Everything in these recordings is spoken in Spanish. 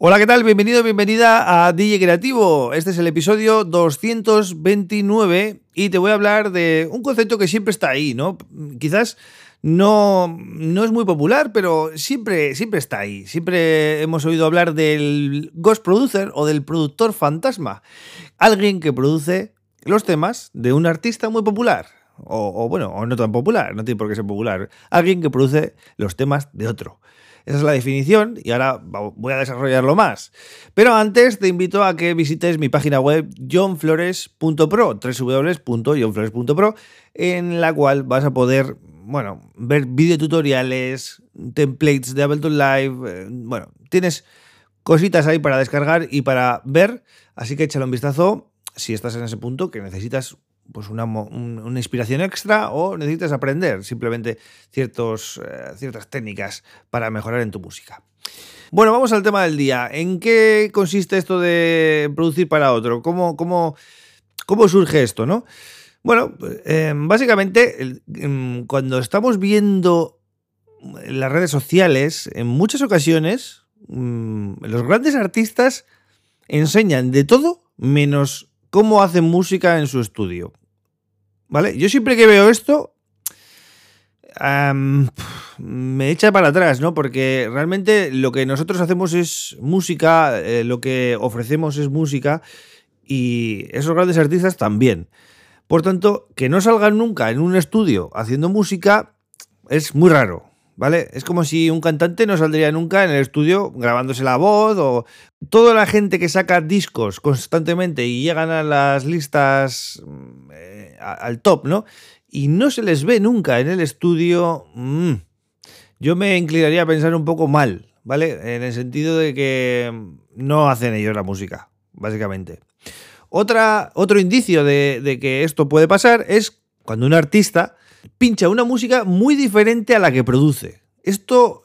Hola, ¿qué tal? Bienvenido, bienvenida a DJ Creativo. Este es el episodio 229 y te voy a hablar de un concepto que siempre está ahí, ¿no? Quizás no, no es muy popular, pero siempre, siempre está ahí. Siempre hemos oído hablar del Ghost Producer o del productor fantasma. Alguien que produce los temas de un artista muy popular. O, bueno, o no tan popular, no tiene por qué ser popular. Alguien que produce los temas de otro. Esa es la definición y ahora voy a desarrollarlo más. Pero antes te invito a que visites mi página web johnflores.pro, www.johnflores.pro, en la cual vas a poder, bueno, ver videotutoriales, templates de Ableton Live, eh, bueno, tienes cositas ahí para descargar y para ver, así que échale un vistazo si estás en ese punto que necesitas pues una, una, inspiración extra o necesitas aprender simplemente eh, ciertas técnicas para mejorar en tu música. Bueno, vamos al tema del día. ¿En qué consiste esto de producir para otro? ¿Cómo, cómo, cómo surge esto? ¿no? Bueno, eh, básicamente em, cuando estamos viendo las redes sociales, en muchas ocasiones mm, los grandes artistas enseñan de todo menos cómo hacen música en su estudio. ¿Vale? Yo siempre que veo esto, me echa para atrás, ¿no? Porque realmente lo que nosotros hacemos es música, eh, lo que ofrecemos es música y esos grandes artistas también. Por tanto, que no salgan nunca en un estudio haciendo música es muy raro. ¿Vale? Es como si un cantante no saldría nunca en el estudio grabándose la voz o toda la gente que saca discos constantemente y llegan a las listas mm, eh, al top, ¿no? Y no se les ve nunca en el estudio. Mm, yo me inclinaría a pensar un poco mal, ¿vale? En el sentido de que no hacen ellos la música, básicamente. Otra, otro indicio de, de que esto puede pasar es cuando un artista pincha una música muy diferente a la que produce. Esto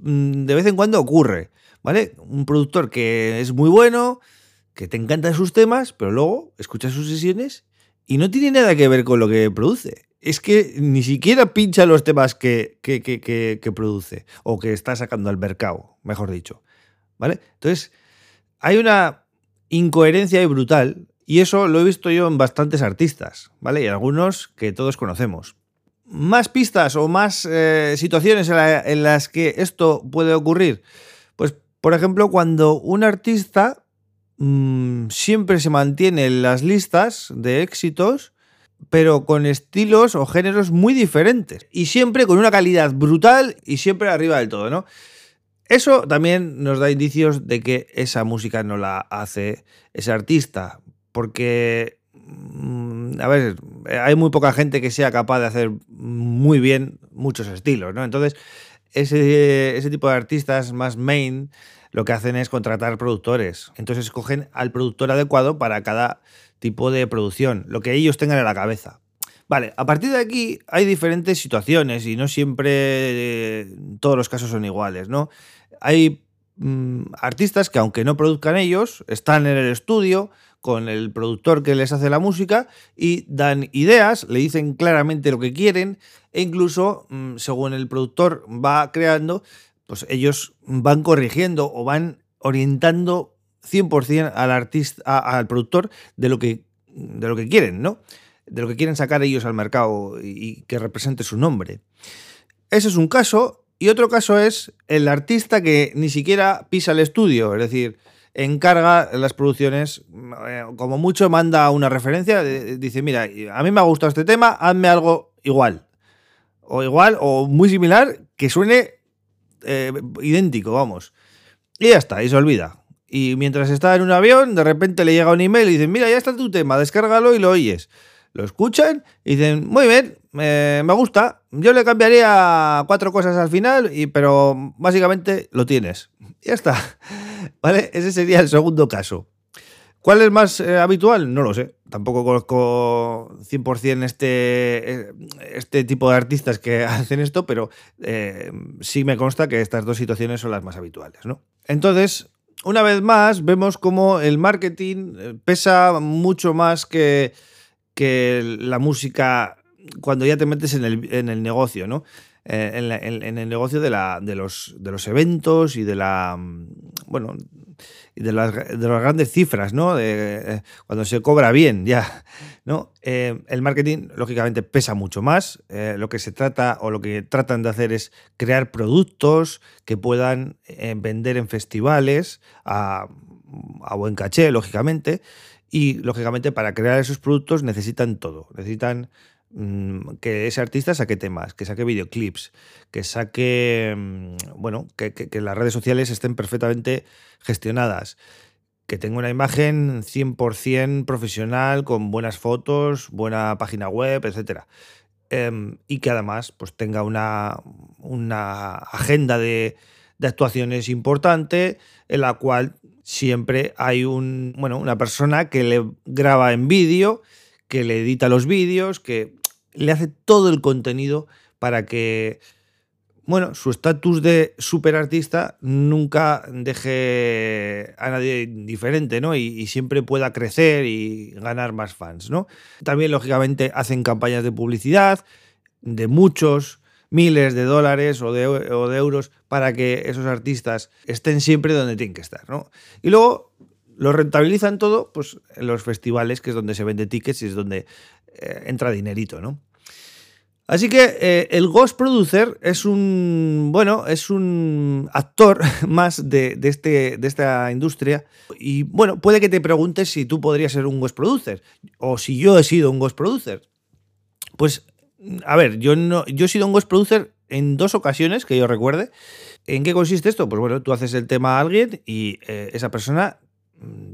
mm, de vez en cuando ocurre, ¿vale? Un productor que es muy bueno, que te encantan sus temas, pero luego escuchas sus sesiones y no tiene nada que ver con lo que produce. Es que ni siquiera pincha los temas que, que, que produce o que está sacando al mercado, mejor dicho. ¿Vale? Entonces, hay una incoherencia brutal y eso lo he visto yo en bastantes artistas, ¿vale? Y algunos que todos conocemos más pistas o más eh, situaciones en, las que esto puede ocurrir? Pues, por ejemplo, cuando un artista mm, siempre se mantiene en las listas de éxitos, pero con estilos o géneros muy diferentes. Y siempre con una calidad brutal y siempre arriba del todo, ¿no? Eso también nos da indicios de que esa música no la hace ese artista, porque Mm, a ver, hay muy poca gente que sea capaz de hacer muy bien muchos estilos, ¿no? Entonces, ese, tipo de artistas más main lo que hacen es contratar productores. Entonces escogen al productor adecuado para cada tipo de producción, lo que ellos tengan en la cabeza. Vale, a partir de aquí hay diferentes situaciones y no siempre eh, todos los casos son iguales, ¿no? Hay mm, artistas que aunque no produzcan ellos, están en el estudio, con el productor que les hace la música y dan ideas, le dicen claramente lo que quieren e incluso mm, según el productor va creando, pues ellos van corrigiendo o van orientando 100% al artista, al productor de lo que de lo que quieren, ¿no? De lo que quieren sacar ellos al mercado y que represente su nombre. Ese es un caso y otro caso es el artista que ni siquiera pisa el estudio, es decir, encarga las producciones, eh, como mucho manda una referencia, dice, mira, a mí me ha gustado este tema, hazme algo igual. O igual, o muy similar, que suene eh, idéntico, vamos. Y ya está, y se olvida. Y mientras está en un avión, de repente le llega un email y dicen, mira, ya está tu tema, descárgalo y lo oyes. Lo escuchan y dicen, muy bien, me gusta. Yo le cambiaría cuatro cosas al final, y, pero básicamente lo tienes. Ya está. ¿Vale? Ese sería el segundo caso. ¿Cuál es más eh, habitual? No lo sé. Tampoco conozco 100% este, eh, este tipo de artistas que hacen esto, pero eh, sí me consta que estas dos situaciones son las más habituales. ¿no? Entonces, una vez más, vemos cómo el marketing pesa mucho más que, que la música cuando ya te metes en el, en el negocio, ¿no? Eh, en, el negocio de, la, de, los, de los eventos y de la. Mm, bueno, de las, de las grandes cifras, ¿no? Eh, cuando se cobra bien, ya, ¿no? Eh, el marketing, lógicamente, pesa mucho más. Lo que se trata o lo que tratan de hacer es crear productos que puedan vender en festivales a, a buen caché, lógicamente. Y, lógicamente, para crear esos productos necesitan todo. Necesitan que ese artista saque temas, que saque videoclips, que saque, mm, bueno, que, las redes sociales estén perfectamente gestionadas, que tenga una imagen 100% profesional, con buenas fotos, buena página web, etc. Em, y que además pues, tenga una, una agenda de, de actuaciones importante en la cual siempre hay un, bueno, una persona que le graba en vídeo, que le edita los vídeos, que le hace todo el contenido para que, bueno, su estatus de superartista nunca deje a nadie indiferente, ¿no? Y, siempre pueda crecer y ganar más fans, ¿no? También, lógicamente, hacen campañas de publicidad de muchos miles de dólares o de, o de euros para que esos artistas estén siempre donde tienen que estar, ¿no? Y luego lo rentabilizan todo pues, en los festivales, que es donde se vende tickets y es donde eh, entra dinerito, ¿no? Así que eh, el Ghost Producer es un, bueno, es un actor más de, este, de esta industria. Y bueno, puede que te preguntes si tú podrías ser un Ghost Producer o si yo he sido un Ghost Producer. Pues, a ver, yo, no, yo he sido un Ghost Producer en dos ocasiones que yo recuerde. ¿En qué consiste esto? Pues bueno, tú haces el tema a alguien y eh, esa persona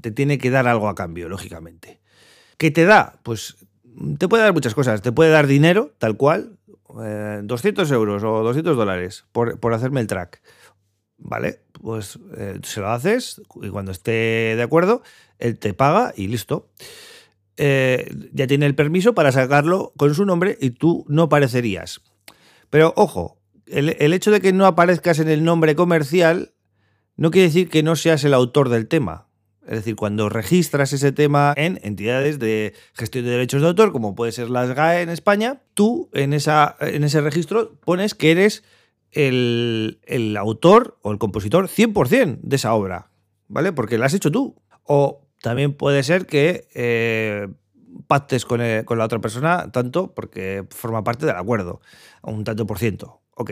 te tiene que dar algo a cambio, lógicamente. ¿Qué te da? Pues te puede dar muchas cosas. Te puede dar dinero, tal cual, 200 eh, euros o 200 dólares por, hacerme el track. ¿Vale? Pues eh, se lo haces y cuando esté de acuerdo, él te paga y listo. Eh, ya tiene el permiso para sacarlo con su nombre y tú no aparecerías. Pero ojo, el hecho de que no aparezcas en el nombre comercial no quiere decir que no seas el autor del tema. Es decir, cuando registras ese tema en entidades de gestión de derechos de autor, como puede ser las GAE en España, tú en, esa, en ese registro pones que eres el, autor o el compositor 100% de esa obra, ¿vale? Porque la has hecho tú. O también puede ser que eh, pactes con, con, la otra persona tanto porque forma parte del acuerdo, un tanto por ciento. Ok.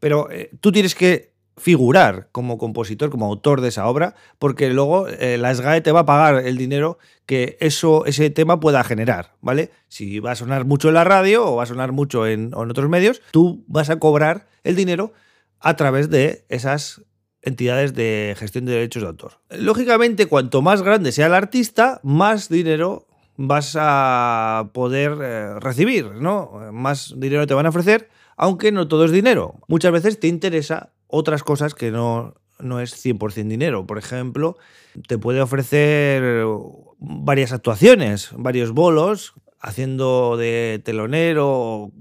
Pero eh, tú tienes que figurar como compositor, como autor de esa obra, porque luego eh, la SGAE te va a pagar el dinero que eso, ese tema pueda generar, ¿vale? Si va a sonar mucho en la radio o va a sonar mucho en, otros medios, tú vas a cobrar el dinero a través de esas entidades de gestión de derechos de autor. Lógicamente, cuanto más grande sea el artista, más dinero vas a poder eh, recibir, ¿no? Más dinero te van a ofrecer, aunque no todo es dinero. Muchas veces te interesa otras cosas que no, no es 100% dinero. Por ejemplo, te puede ofrecer varias actuaciones, varios bolos, haciendo de telonero,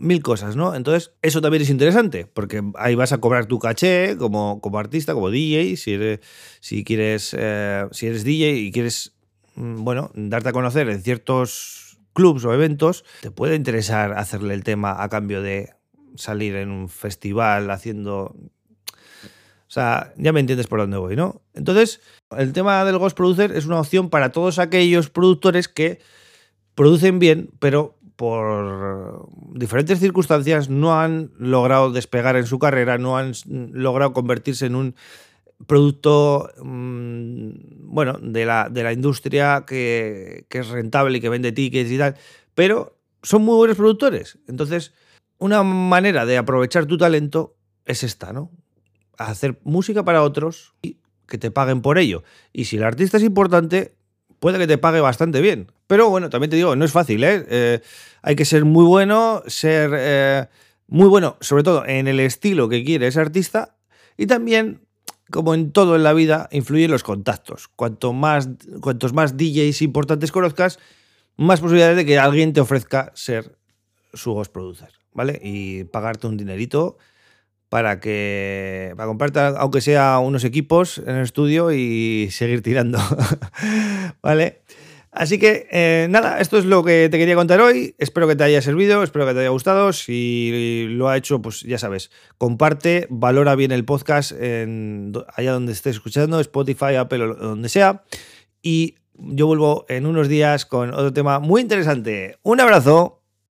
mil cosas, ¿no? Entonces, eso también es interesante, porque ahí vas a cobrar tu caché como, como artista, como DJ, si eres, si quieres, eh, si eres DJ y quieres, mm, bueno, darte a conocer en ciertos clubs o eventos, te puede interesar hacerle el tema a cambio de salir en un festival haciendo... O sea, ya me entiendes por dónde voy, ¿no? Entonces, el tema del Ghost Producer es una opción para todos aquellos productores que producen bien, pero por diferentes circunstancias no han logrado despegar en su carrera, no han logrado convertirse en un producto mm, bueno, de la, de la industria que, que, es rentable y que vende tickets y tal, pero son muy buenos productores. Entonces, una manera de aprovechar tu talento es esta, ¿no? Hacer música para otros y que te paguen por ello. Y si el artista es importante, puede que te pague bastante bien. Pero bueno, también te digo, no es fácil, ¿eh? eh hay que ser muy bueno, ser eh, muy bueno, sobre todo en el estilo que quiere ese artista. Y también, como en todo en la vida, influyen los contactos. Cuanto más, cuantos más DJs importantes conozcas, más posibilidades de que alguien te ofrezca ser su host producer. Y pagarte un dinerito para que para comprarte aunque sea unos equipos en el estudio y seguir tirando, ¿vale? Así que eh, nada, esto es lo que te quería contar hoy. Espero que te haya servido, espero que te haya gustado. Si lo ha hecho, pues ya sabes, comparte, valora bien el podcast en, allá donde estés escuchando, Spotify, Apple o donde sea. Y yo vuelvo en unos días con otro tema muy interesante. Un abrazo.